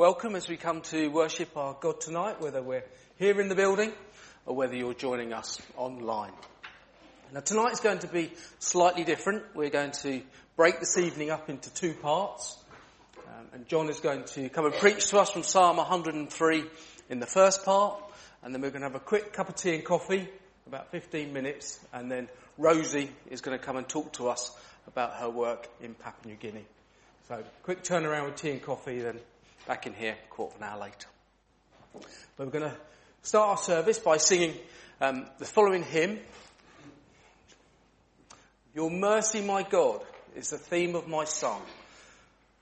welcome as we come to worship our God tonight, whether we're here in the building or whether you're joining us online. Now tonight is going to be slightly different. We're going to break this evening up into two parts. Um, and John is going to come and preach to us from Psalm 103 in the first part. And then we're going to have a quick cup of tea and coffee, about 15 minutes. And then Rosie is going to come and talk to us about her work in Papua New Guinea. So quick turnaround with tea and coffee, then back in here a quarter of an hour later. But we're going to start our service by singing um, the following hymn. Your mercy, my God, is the theme of my song,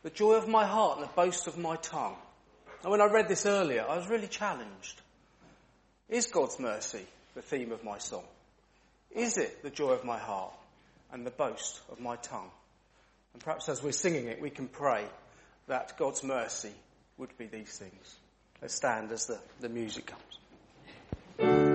the joy of my heart and the boast of my tongue. And when I read this earlier, I was really challenged. Is God's mercy the theme of my song? Is it the joy of my heart and the boast of my tongue? And perhaps as we're singing it, we can pray that God's mercy would be these things. Let's stand as the, the music comes.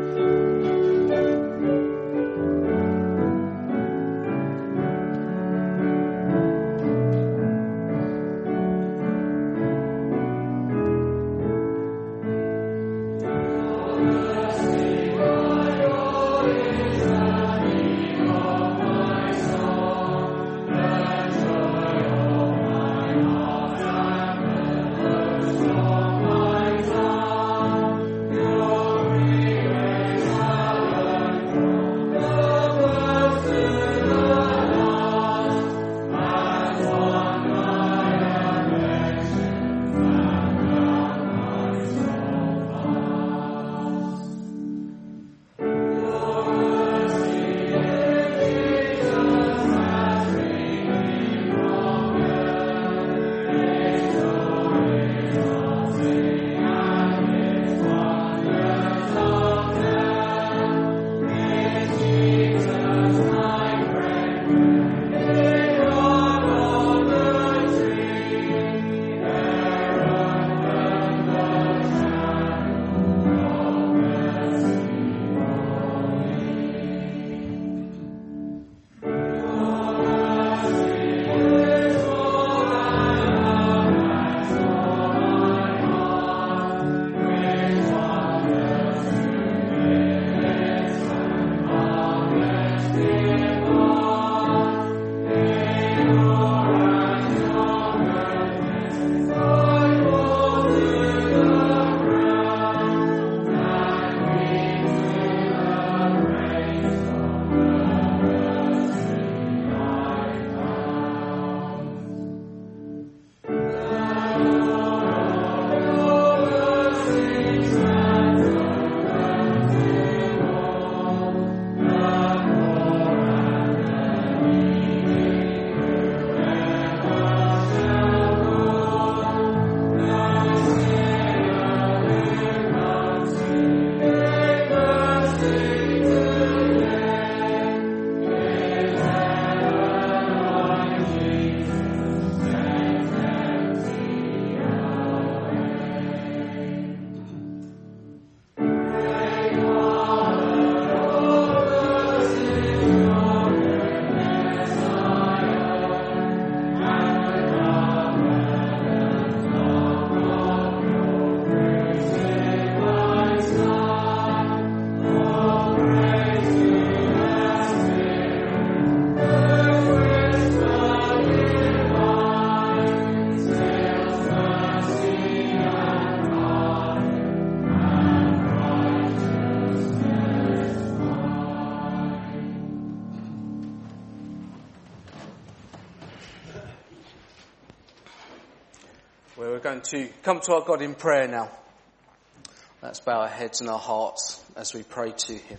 Going to come to our God in prayer now. Let's bow our heads and our hearts as we pray to Him.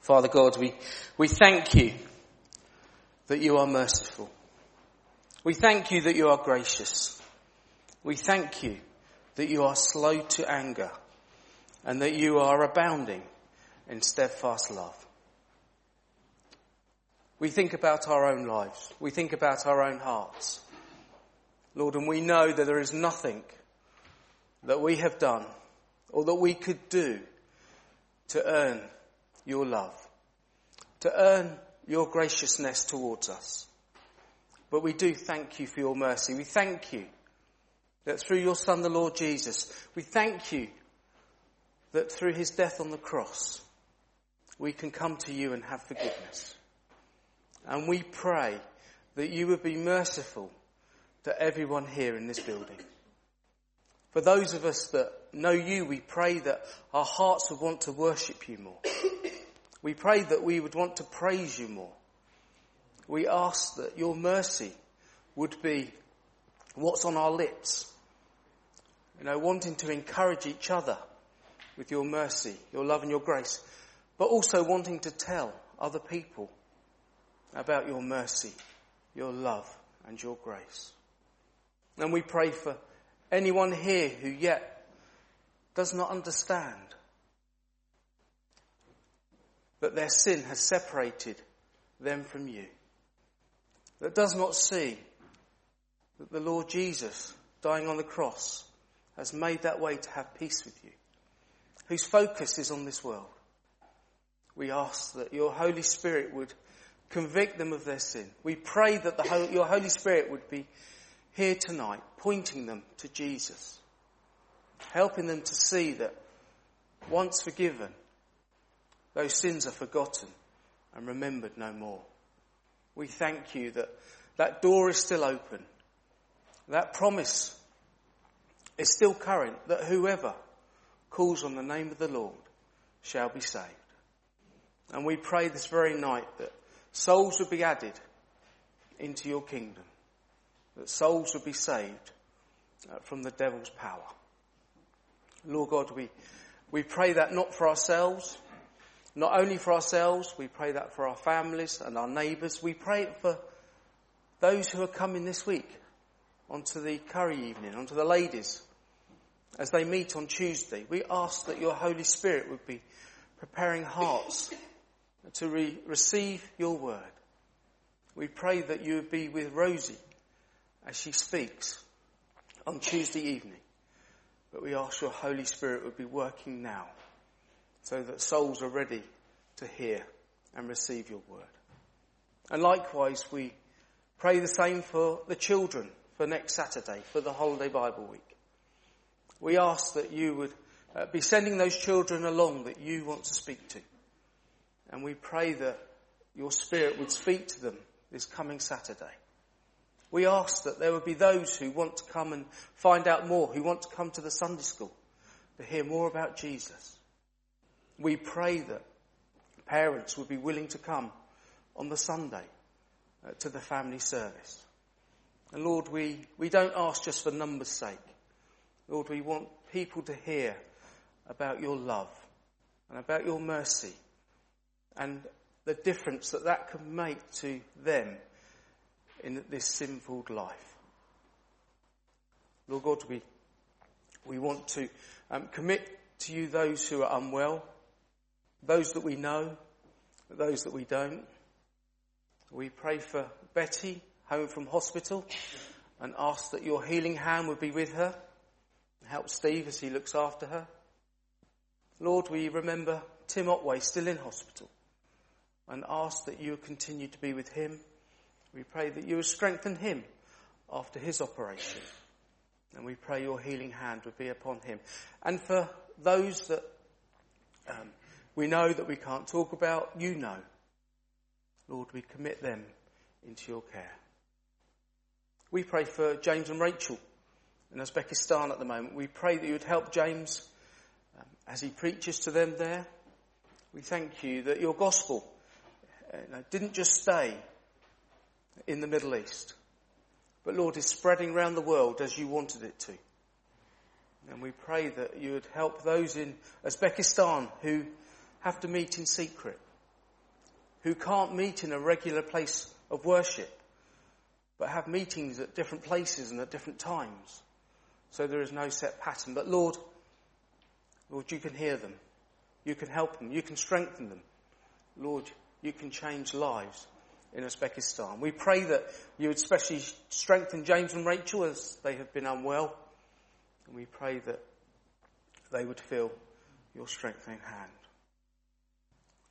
Father God, we, we thank you that you are merciful. We thank you that you are gracious. We thank you that you are slow to anger and that you are abounding in steadfast love. We think about our own lives. We think about our own hearts. Lord, and we know that there is nothing that we have done or that we could do to earn your love, to earn your graciousness towards us. But we do thank you for your mercy. We thank you that through your Son, the Lord Jesus, we thank you that through his death on the cross, we can come to you and have forgiveness. And we pray that you would be merciful to everyone here in this building. For those of us that know you, we pray that our hearts would want to worship you more. We pray that we would want to praise you more. We ask that your mercy would be what's on our lips. You know, wanting to encourage each other with your mercy, your love and your grace, but also wanting to tell other people about your mercy, your love and your grace. And we pray for anyone here who yet does not understand that their sin has separated them from you, that does not see that the Lord Jesus dying on the cross has made that way to have peace with you, whose focus is on this world. We ask that your Holy Spirit would convict them of their sin. We pray that the, your Holy Spirit would be here tonight, pointing them to Jesus, helping them to see that once forgiven, those sins are forgotten and remembered no more. We thank you that that door is still open. That promise is still current that whoever calls on the name of the Lord shall be saved. And we pray this very night that souls would be added into your kingdom that souls would be saved uh, from the devil's power. Lord God, we, we pray that not for ourselves, not only for ourselves, we pray that for our families and our neighbours. We pray it for those who are coming this week onto the curry evening, onto the ladies, as they meet on Tuesday. We ask that your Holy Spirit would be preparing hearts to re- receive your word. We pray that you would be with Rosie as she speaks on Tuesday evening. But we ask your Holy Spirit would be working now so that souls are ready to hear and receive your word. And likewise, we pray the same for the children for next Saturday, for the holiday Bible week. We ask that you would uh, be sending those children along that you want to speak to. And we pray that your spirit would speak to them this coming Saturday. We ask that there would be those who want to come and find out more, who want to come to the Sunday school to hear more about Jesus. We pray that parents would be willing to come on the Sunday uh, to the family service. And Lord, we, we don't ask just for numbers' sake. Lord, we want people to hear about your love and about your mercy and the difference that that can make to them in this sinful life. Lord God, we, we want to um, commit to you those who are unwell, those that we know, those that we don't. We pray for Betty home from hospital and ask that your healing hand would be with her. Help Steve as he looks after her. Lord, we remember Tim Otway still in hospital and ask that you continue to be with him we pray that you would strengthen him after his operation. And we pray your healing hand would be upon him. And for those that um, we know that we can't talk about, you know. Lord, we commit them into your care. We pray for James and Rachel in Uzbekistan at the moment. We pray that you would help James um, as he preaches to them there. We thank you that your gospel didn't just stay in the Middle East. But Lord, is spreading around the world as you wanted it to. And we pray that you would help those in Uzbekistan who have to meet in secret, who can't meet in a regular place of worship, but have meetings at different places and at different times. So there is no set pattern. But Lord, Lord, you can hear them. You can help them. You can strengthen them. Lord, you can change lives in Uzbekistan. We pray that you would especially strengthen James and Rachel as they have been unwell. And we pray that they would feel your strengthening hand.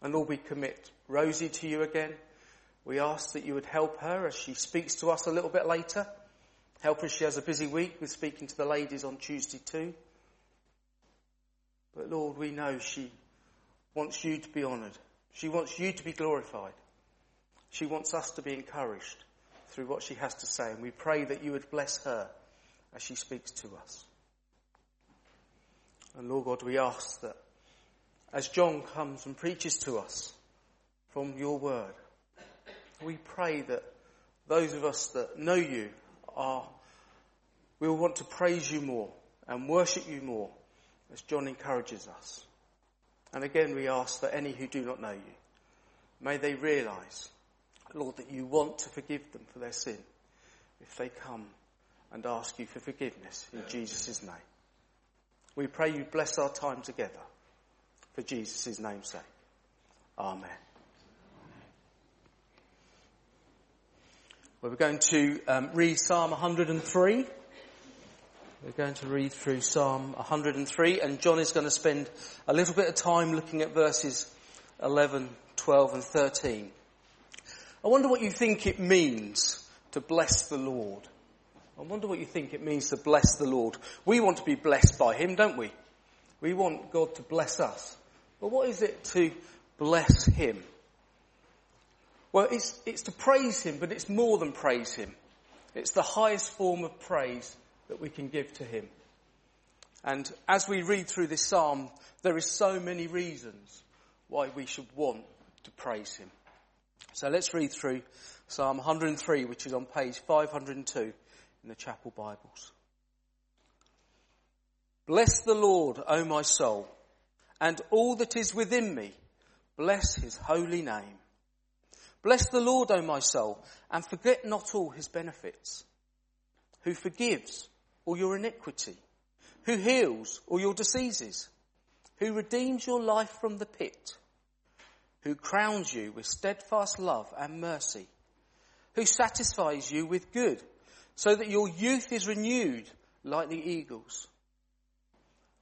And Lord, we commit Rosie to you again. We ask that you would help her as she speaks to us a little bit later. Help her as she has a busy week with speaking to the ladies on Tuesday too. But Lord, we know she wants you to be honoured. She wants you to be glorified. She wants us to be encouraged through what she has to say. And we pray that you would bless her as she speaks to us. And Lord God, we ask that as John comes and preaches to us from your word, we pray that those of us that know you are, we will want to praise you more and worship you more as John encourages us. And again, we ask that any who do not know you, may they realize, Lord, that you want to forgive them for their sin if they come and ask you for forgiveness in Jesus' name. We pray you bless our time together for Jesus' name's sake. Amen. Well, we're going to um, read Psalm 103. We're going to read through Psalm 103 and John is going to spend a little bit of time looking at verses 11, 12 and 13. I wonder what you think it means to bless the Lord. I wonder what you think it means to bless the Lord. We want to be blessed by Him, don't we? We want God to bless us. But what is it to bless Him? Well, it's, it's to praise Him, but it's more than praise Him. It's the highest form of praise that we can give to Him. And as we read through this psalm, there is so many reasons why we should want to praise Him. So let's read through Psalm 103, which is on page 502 in the chapel Bibles. Bless the Lord, O my soul, and all that is within me. Bless his holy name. Bless the Lord, O my soul, and forget not all his benefits, who forgives all your iniquity, who heals all your diseases, who redeems your life from the pit, who crowns you with steadfast love and mercy, who satisfies you with good, so that your youth is renewed like the eagles.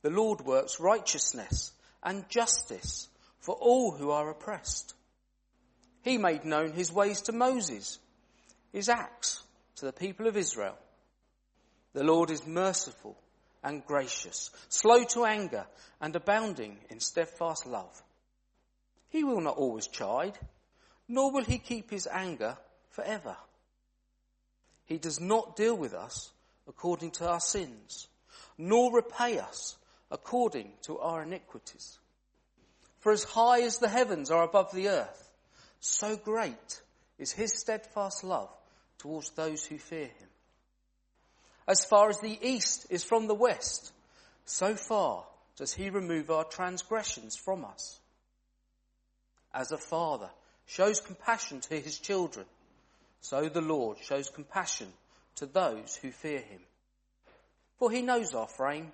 The Lord works righteousness and justice for all who are oppressed. He made known his ways to Moses, his acts to the people of Israel. The Lord is merciful and gracious, slow to anger and abounding in steadfast love. He will not always chide, nor will he keep his anger forever. He does not deal with us according to our sins, nor repay us according to our iniquities. For as high as the heavens are above the earth, so great is his steadfast love towards those who fear him. As far as the east is from the west, so far does he remove our transgressions from us. As a father shows compassion to his children, so the Lord shows compassion to those who fear him. For he knows our frame.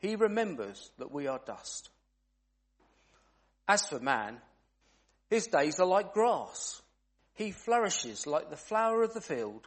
He remembers that we are dust. As for man, his days are like grass. He flourishes like the flower of the field.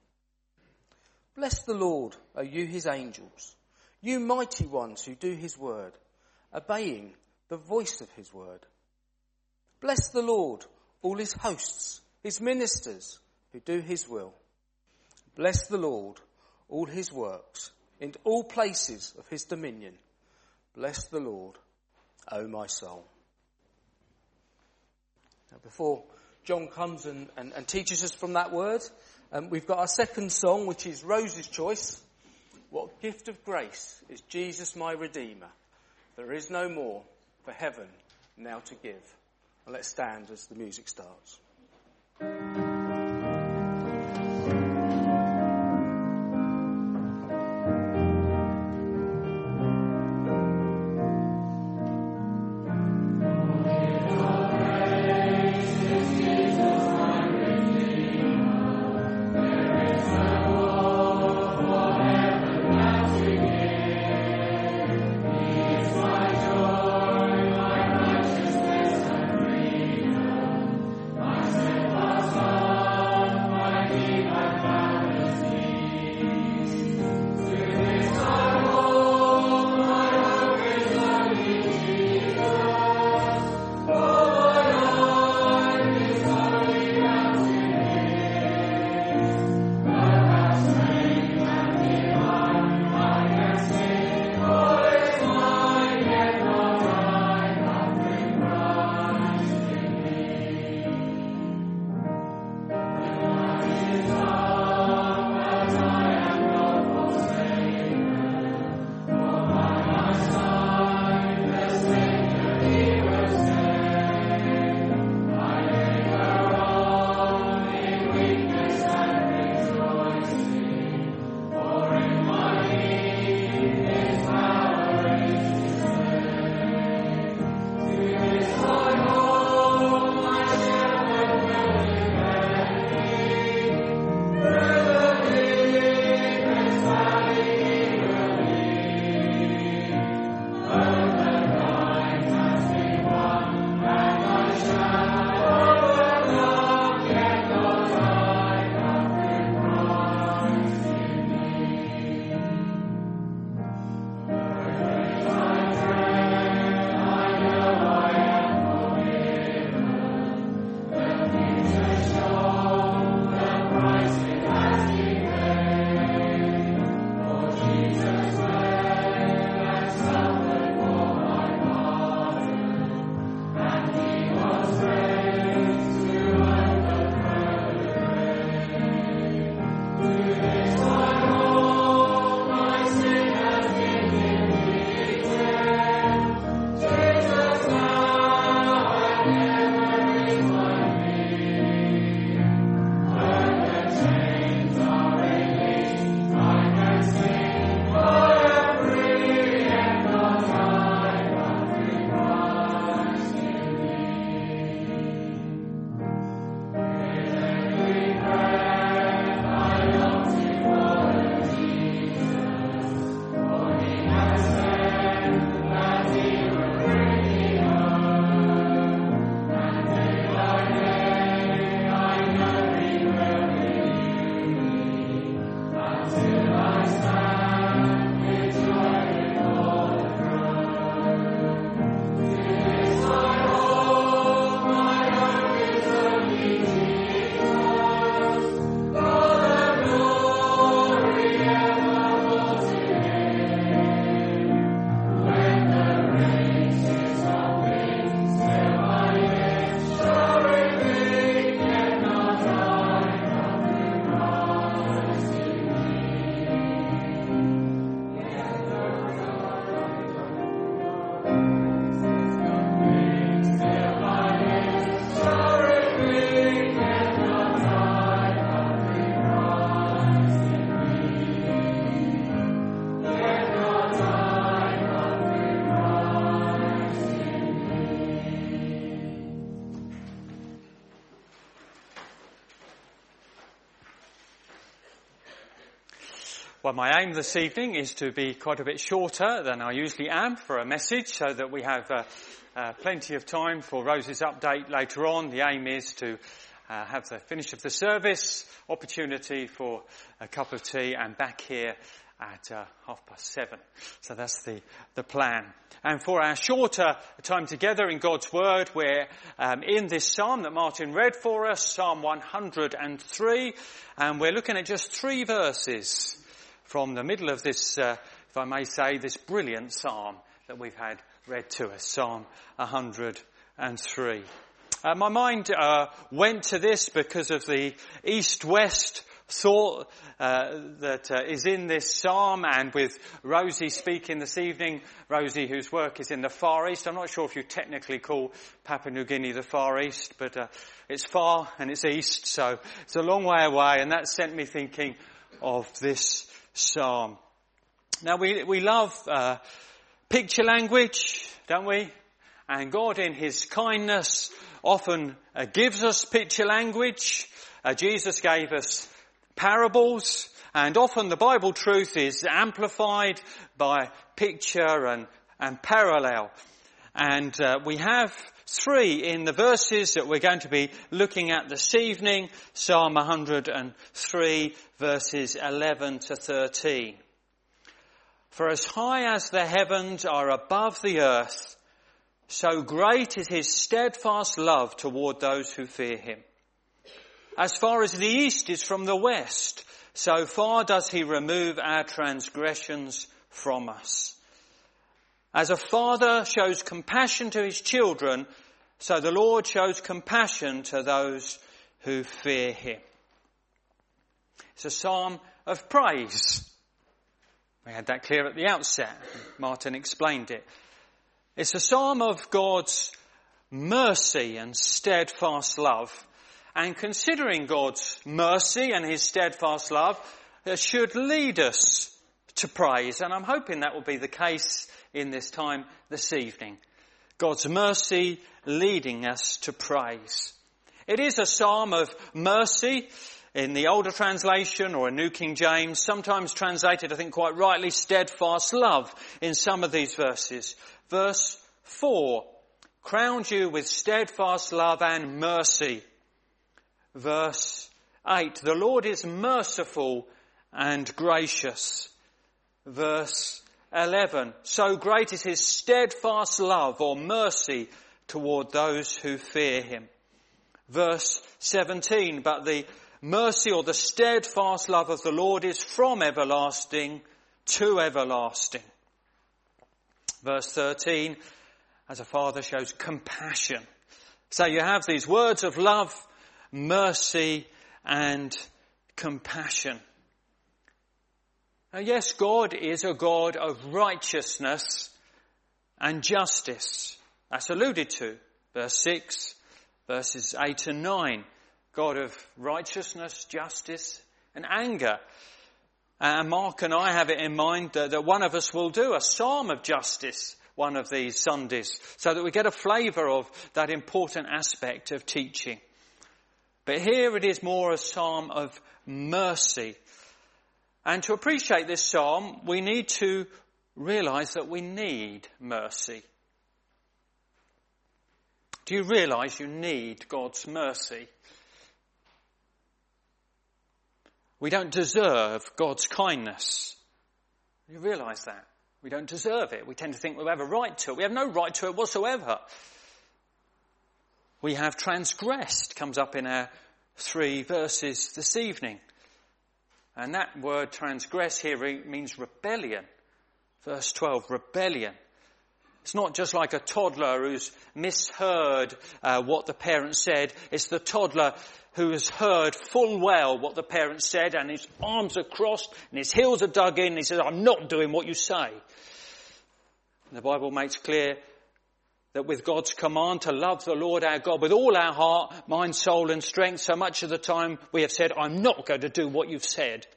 Bless the Lord, O you his angels, you mighty ones who do his word, obeying the voice of his word. Bless the Lord, all his hosts, his ministers who do his will. Bless the Lord, all his works, in all places of his dominion. Bless the Lord, O my soul. Now before John comes and, and, and teaches us from that word, um, we've got our second song, which is Rose's Choice. What gift of grace is Jesus my Redeemer? There is no more for heaven now to give. And let's stand as the music starts. Well, my aim this evening is to be quite a bit shorter than I usually am for a message so that we have uh, uh, plenty of time for Rose's update later on. The aim is to uh, have the finish of the service, opportunity for a cup of tea and back here at uh, half past seven. So that's the, the plan. And for our shorter time together in God's Word, we're um, in this psalm that Martin read for us, Psalm 103, and we're looking at just three verses from the middle of this, uh, if I may say, this brilliant psalm that we've had read to us, Psalm 103. Uh, my mind uh, went to this because of the east-west thought uh, that uh, is in this psalm and with Rosie speaking this evening, Rosie whose work is in the Far East. I'm not sure if you technically call Papua New Guinea the Far East, but uh, it's far and it's east, so it's a long way away and that sent me thinking of this psalm. Now we, we love uh, picture language, don't we? And God in His kindness often uh, gives us picture language. Uh, Jesus gave us parables and often the Bible truth is amplified by picture and, and parallel. And uh, we have three in the verses that we're going to be looking at this evening, Psalm 103 verses 11 to 13. For as high as the heavens are above the earth, so great is his steadfast love toward those who fear him. As far as the east is from the west, so far does he remove our transgressions from us. As a father shows compassion to his children, so the Lord shows compassion to those who fear him. It's a psalm of praise. We had that clear at the outset. Martin explained it. It's a psalm of God's mercy and steadfast love. And considering God's mercy and his steadfast love should lead us to praise. And I'm hoping that will be the case in this time this evening. God's mercy leading us to praise. It is a psalm of mercy in the older translation or a New King James, sometimes translated, I think quite rightly, steadfast love in some of these verses. Verse 4, crowned you with steadfast love and mercy. Verse 8, the Lord is merciful and gracious. Verse 11, so great is his steadfast love or mercy toward those who fear him. Verse 17, but the mercy or the steadfast love of the Lord is from everlasting to everlasting. Verse 13, as a father shows compassion. So you have these words of love, mercy, and compassion. Now yes, God is a God of righteousness and justice. That's alluded to. Verse 6, verses 8 and 9. God of righteousness, justice, and anger. Uh, and Mark and I have it in mind that, that one of us will do a psalm of justice one of these Sundays so that we get a flavour of that important aspect of teaching. But here it is more a psalm of mercy. And to appreciate this psalm, we need to realise that we need mercy. Do you realise you need God's mercy? We don't deserve God's kindness. You realise that? We don't deserve it. We tend to think we have a right to it. We have no right to it whatsoever. We have transgressed, comes up in our three verses this evening. And that word transgress here means rebellion. Verse 12, rebellion. It's not just like a toddler who's misheard uh, what the parents said. It's the toddler who has heard full well what the parents said and his arms are crossed and his heels are dug in and he says, I'm not doing what you say. And the Bible makes clear that with God's command to love the Lord our God with all our heart, mind, soul and strength, so much of the time we have said, I'm not going to do what you've said.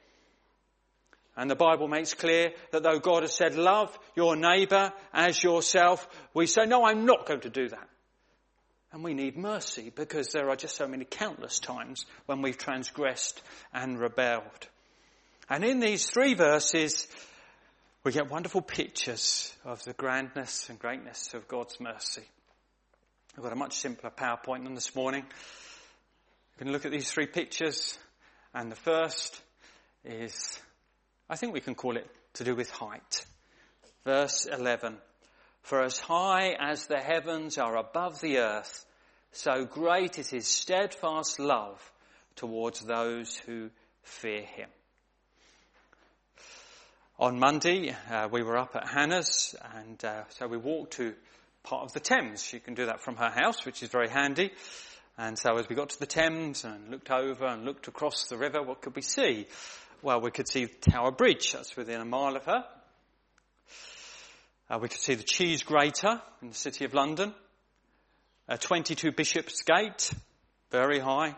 And the Bible makes clear that though God has said, love your neighbour as yourself, we say, no, I'm not going to do that. And we need mercy because there are just so many countless times when we've transgressed and rebelled. And in these three verses, we get wonderful pictures of the grandness and greatness of God's mercy. I've got a much simpler PowerPoint than this morning. You can look at these three pictures, and the first is, I think we can call it to do with height. Verse 11. For as high as the heavens are above the earth, so great is his steadfast love towards those who fear him. On Monday, uh, we were up at Hannah's, and uh, so we walked to part of the Thames. She can do that from her house, which is very handy. And so as we got to the Thames and looked over and looked across the river, what could we see? Well, we could see Tower Bridge. That's within a mile of her. Uh, we could see the cheese grater in the city of London. Uh, 22 Bishopsgate, very high.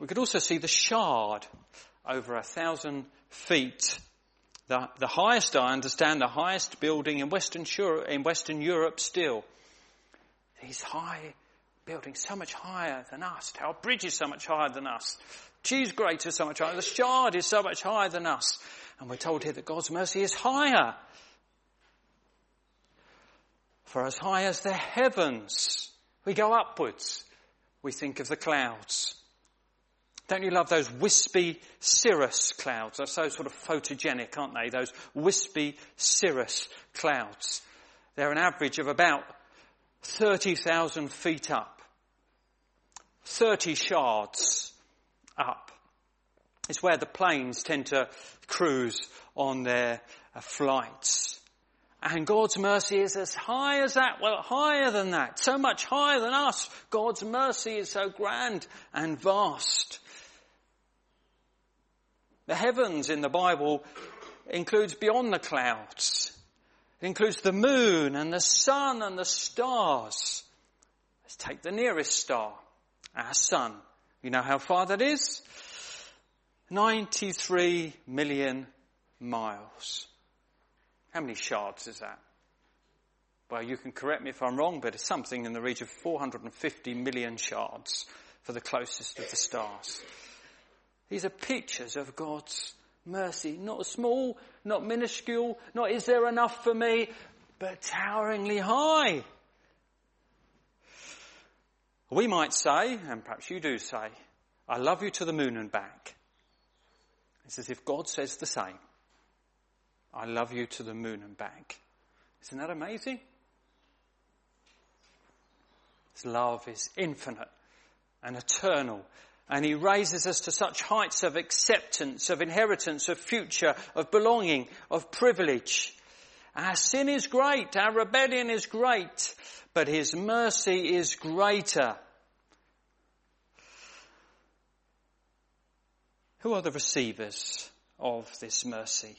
We could also see the Shard, over a thousand feet. The, the highest, I understand, the highest building in Western, in Western Europe still. These high buildings, so much higher than us. Tower Bridge is so much higher than us. Cheese grater is so much higher. The Shard is so much higher than us. And we're told here that God's mercy is higher. For as high as the heavens, we go upwards. We think of the clouds. Don't you love those wispy cirrus clouds? They're so sort of photogenic, aren't they? Those wispy cirrus clouds. They're an average of about 30,000 feet up. 30 shards up. It's where the planes tend to cruise on their uh, flights. And God's mercy is as high as that, well, higher than that, so much higher than us. God's mercy is so grand and vast. The heavens in the Bible includes beyond the clouds. It includes the moon and the sun and the stars. Let's take the nearest star, our sun. You know how far that is? 93 million miles. How many shards is that? Well, you can correct me if I'm wrong, but it's something in the region of 450 million shards for the closest of the stars. These are pictures of God's mercy. Not small, not minuscule, not is there enough for me, but toweringly high. We might say, and perhaps you do say, I love you to the moon and back. It's as if God says the same. I love you to the moon and back. Isn't that amazing? His love is infinite and eternal and he raises us to such heights of acceptance, of inheritance, of future, of belonging, of privilege. Our sin is great, our rebellion is great, but his mercy is greater. Who are the receivers of this mercy?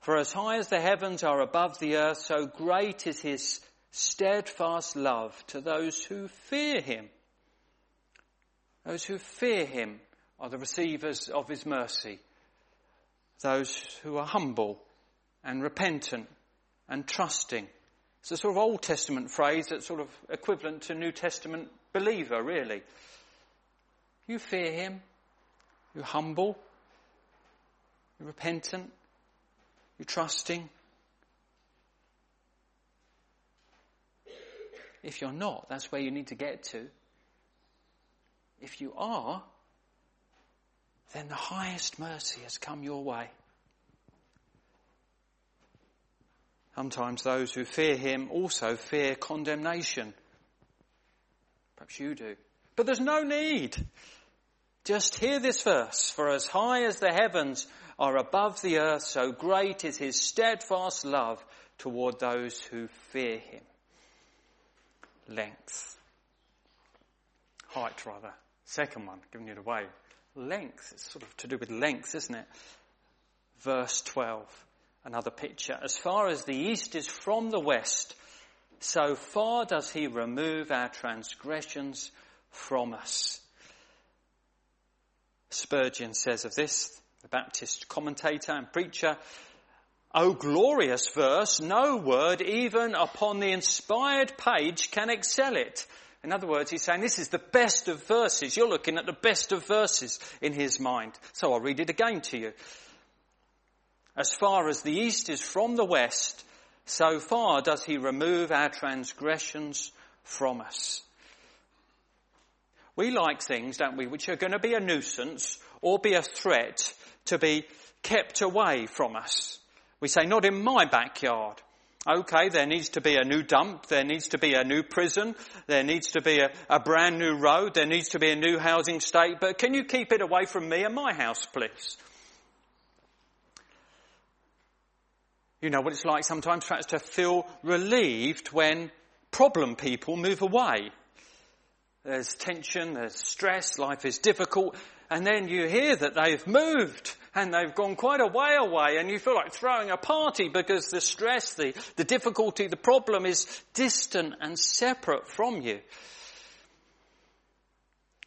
For as high as the heavens are above the earth, so great is his steadfast love to those who fear him. Those who fear him are the receivers of his mercy. Those who are humble and repentant and trusting. It's a sort of Old Testament phrase that's sort of equivalent to New Testament believer, really. You fear him. You're humble. You're repentant. You're trusting. If you're not, that's where you need to get to. If you are, then the highest mercy has come your way. Sometimes those who fear him also fear condemnation. Perhaps you do. But there's no need. Just hear this verse. For as high as the heavens are above the earth, so great is his steadfast love toward those who fear him. Length. Height, rather. Second one, giving it away. Length. It's sort of to do with length, isn't it? Verse 12. Another picture. As far as the east is from the west, so far does he remove our transgressions from us. Spurgeon says of this, the Baptist commentator and preacher, O glorious verse, no word even upon the inspired page can excel it. In other words, he's saying this is the best of verses. You're looking at the best of verses in his mind. So I'll read it again to you. As far as the east is from the west, so far does he remove our transgressions from us. We like things, don't we, which are going to be a nuisance or be a threat to be kept away from us. We say, not in my backyard. Okay, there needs to be a new dump, there needs to be a new prison, there needs to be a, a, brand new road, there needs to be a new housing state, but can you keep it away from me and my house, please? You know what it's like sometimes perhaps to feel relieved when problem people move away. There's tension, there's stress, life is difficult, and then you hear that they've moved and they've gone quite a way away and you feel like throwing a party because the stress, the, the difficulty, the problem is distant and separate from you.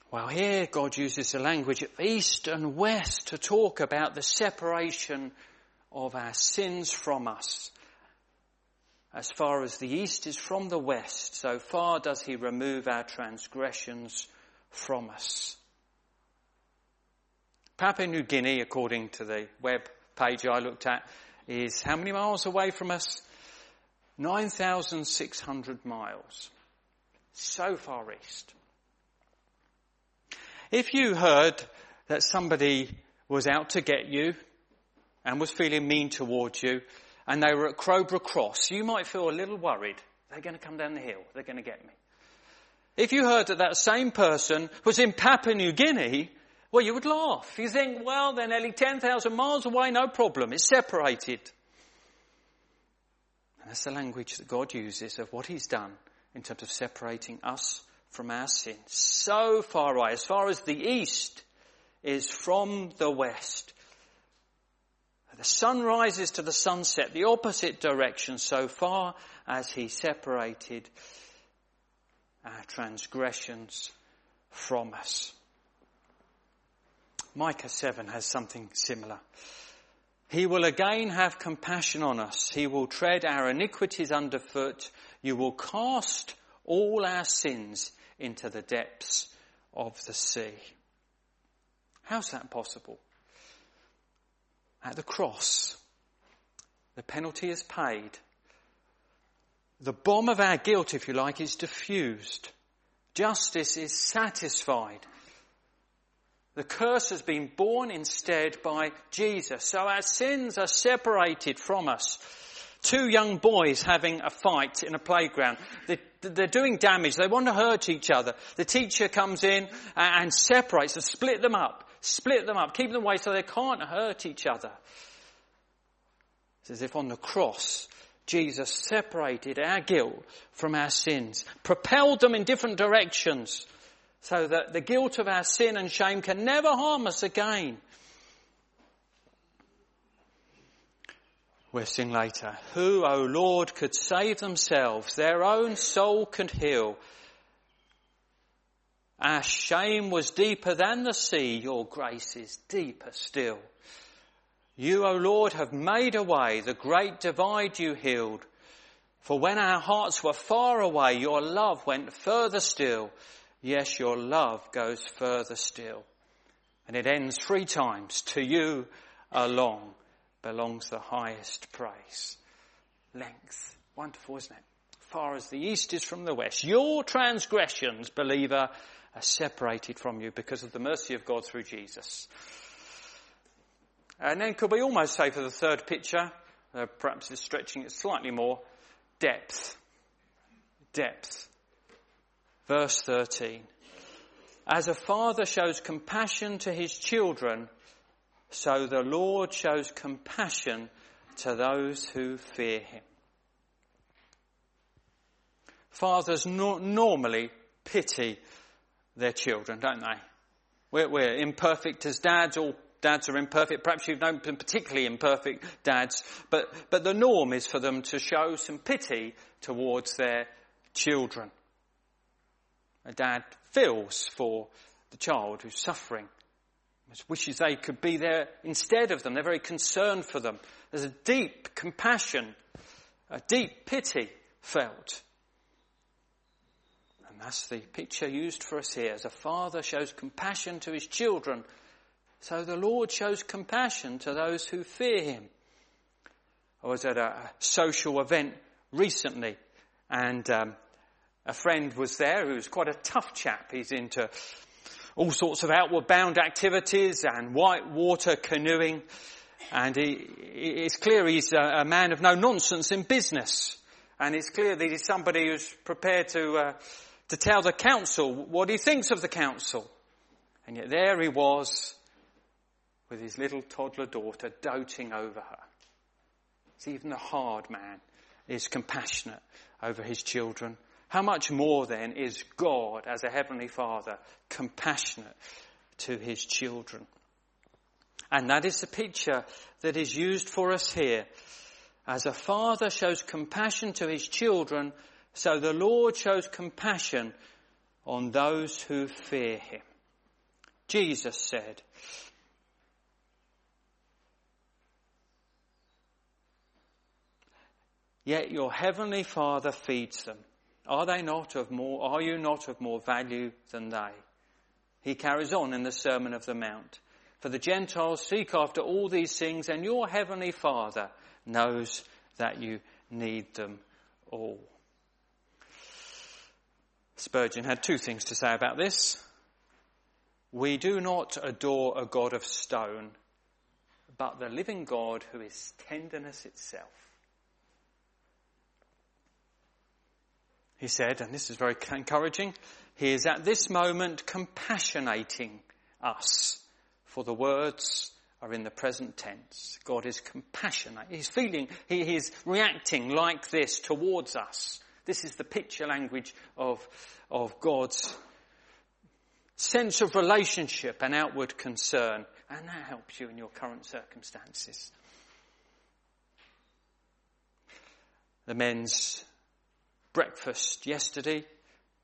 Well, here God uses the language of east and west to talk about the separation of our sins from us. As far as the east is from the west, so far does he remove our transgressions from us. Papua New Guinea, according to the web page I looked at, is how many miles away from us? 9,600 miles. So far east. If you heard that somebody was out to get you and was feeling mean towards you and they were at Crowborough Cross, you might feel a little worried. They're going to come down the hill. They're going to get me. If you heard that that same person was in Papua New Guinea well, you would laugh. You think, well, they're nearly 10,000 miles away, no problem. It's separated. And that's the language that God uses of what He's done in terms of separating us from our sin. So far away, as far as the east is from the west. The sun rises to the sunset, the opposite direction, so far as He separated our transgressions from us. Micah 7 has something similar. He will again have compassion on us. He will tread our iniquities underfoot. You will cast all our sins into the depths of the sea. How's that possible? At the cross, the penalty is paid. The bomb of our guilt, if you like, is diffused. Justice is satisfied. The curse has been borne instead by Jesus. So our sins are separated from us. Two young boys having a fight in a playground. They're doing damage. They want to hurt each other. The teacher comes in and separates and split them up. Split them up. Keep them away so they can't hurt each other. It's as if on the cross, Jesus separated our guilt from our sins, propelled them in different directions so that the guilt of our sin and shame can never harm us again. We'll sing later. Who, O Lord, could save themselves? Their own soul could heal. Our shame was deeper than the sea. Your grace is deeper still. You, O Lord, have made a way. The great divide you healed. For when our hearts were far away, your love went further still. Yes, your love goes further still. And it ends three times. To you alone belongs the highest praise. Length. Wonderful, isn't it? Far as the east is from the west. Your transgressions, believer, are separated from you because of the mercy of God through Jesus. And then could we almost say for the third picture, uh, perhaps it's stretching it slightly more, depth. Depth. Verse 13. As a father shows compassion to his children, so the Lord shows compassion to those who fear him. Fathers no- normally pity their children, don't they? We're, we're, imperfect as dads, all dads are imperfect. Perhaps you've known particularly imperfect dads, but, but the norm is for them to show some pity towards their children. A dad feels for the child who's suffering. Wishes they could be there instead of them. They're very concerned for them. There's a deep compassion, a deep pity felt. And that's the picture used for us here. As a father shows compassion to his children, so the Lord shows compassion to those who fear him. I was at a social event recently and um, a friend was there who's quite a tough chap. He's into all sorts of outward bound activities and white water canoeing. And he, it's clear he's a, a, man of no nonsense in business. And it's clear that he's somebody who's prepared to, uh, to tell the council what he thinks of the council. And yet there he was with his little toddler daughter doting over her. It's even the hard man is compassionate over his children. How much more then is God as a heavenly father compassionate to his children? And that is the picture that is used for us here. As a father shows compassion to his children, so the Lord shows compassion on those who fear him. Jesus said, Yet your heavenly Father feeds them. Are they not of more, are you not of more value than they? He carries on in the Sermon of the Mount. For the Gentiles seek after all these things and your heavenly Father knows that you need them all. Spurgeon had two things to say about this. We do not adore a God of stone, but the living God who is tenderness itself. He said, and this is very encouraging, he is at this moment compassionating us, for the words are in the present tense. God is compassionate. He's feeling, he is reacting like this towards us. This is the picture language of, of God's sense of relationship and outward concern. And that helps you in your current circumstances. The men's breakfast yesterday,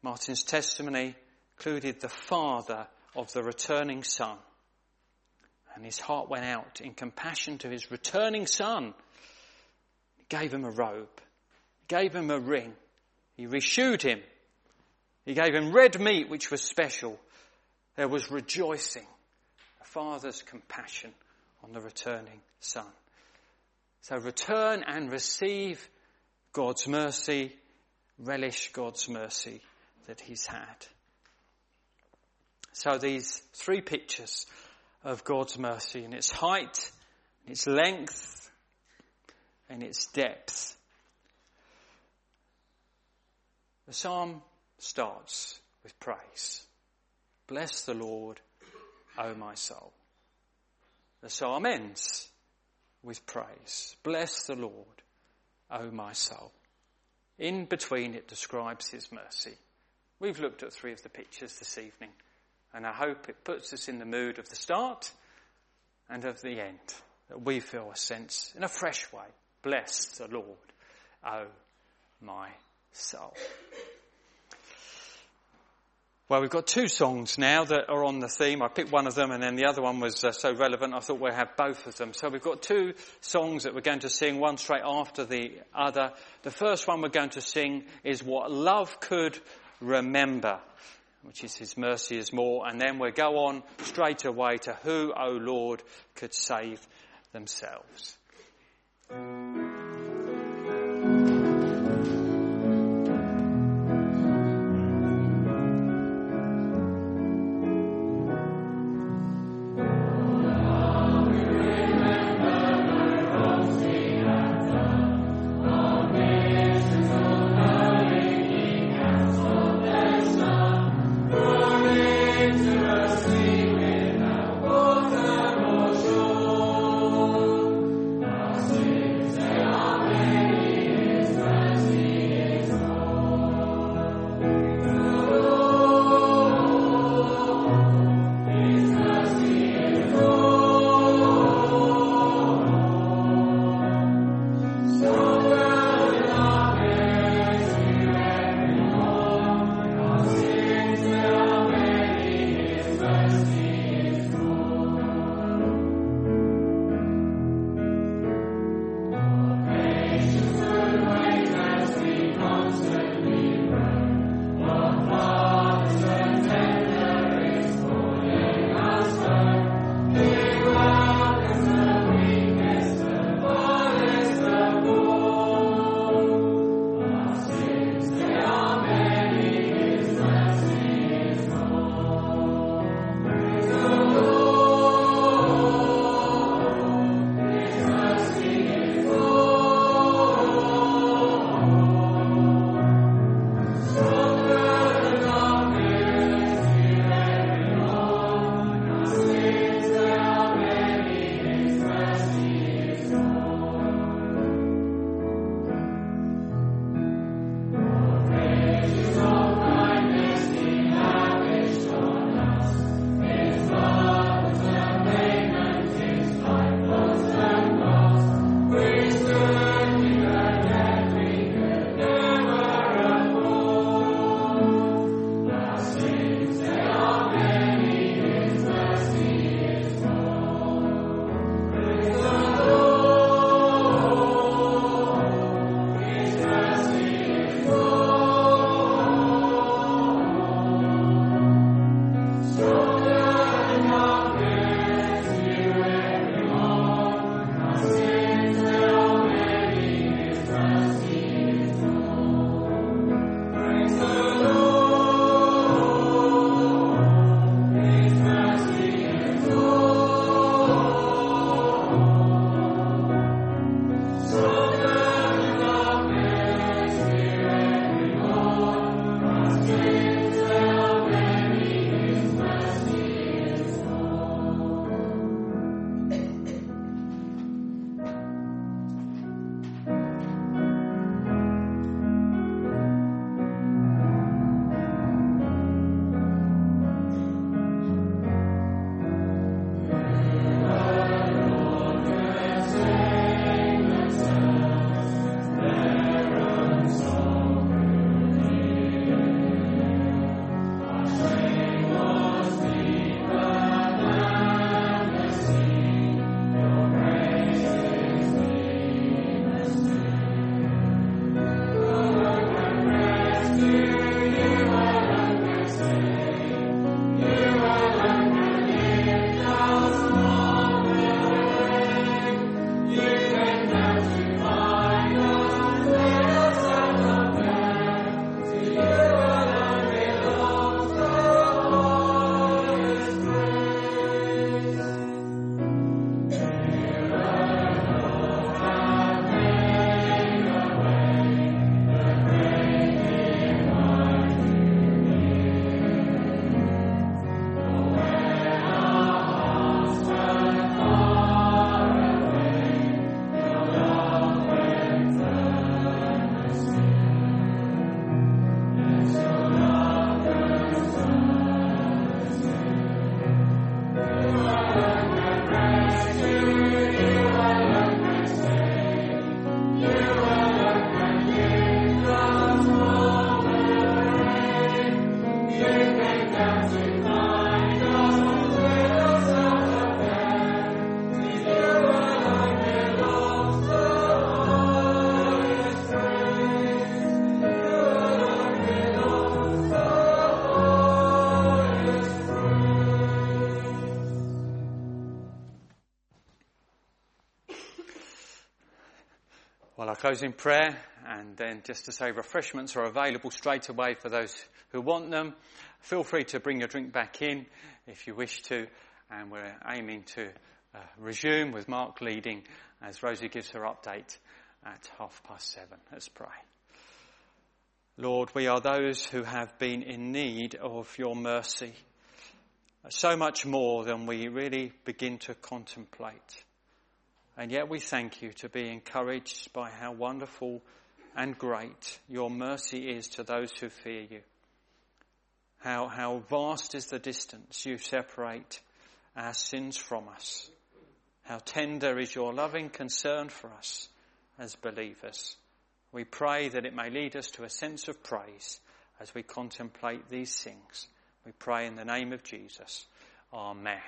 Martin's testimony included the father of the returning son. And his heart went out in compassion to his returning son. He gave him a robe. He gave him a ring. He reshoed him. He gave him red meat, which was special. There was rejoicing. A father's compassion on the returning son. So return and receive God's mercy relish God's mercy that he's had. So these three pictures of God's mercy in its height, in its length, and its depth. The psalm starts with praise. Bless the Lord, O my soul. The psalm ends with praise. Bless the Lord, O my soul. In between, it describes His mercy. We've looked at three of the pictures this evening, and I hope it puts us in the mood of the start and of the end, that we feel a sense in a fresh way. Bless the Lord, O my soul. Well, we've got two songs now that are on the theme. I picked one of them and then the other one was uh, so relevant I thought we'd have both of them. So we've got two songs that we're going to sing, one straight after the other. The first one we're going to sing is What Love Could Remember, which is His mercy is more. And then we'll go on straight away to Who, O Lord, could save themselves. Close in prayer and then just to say refreshments are available straight away for those who want them. Feel free to bring your drink back in if you wish to and we're aiming to uh, resume with Mark leading as Rosie gives her update at half past seven. Let's pray. Lord, we are those who have been in need of your mercy so much more than we really begin to contemplate. And yet we thank you to be encouraged by how wonderful and great your mercy is to those who fear you. How, how vast is the distance you separate our sins from us. How tender is your loving concern for us as believers. We pray that it may lead us to a sense of praise as we contemplate these things. We pray in the name of Jesus. Amen.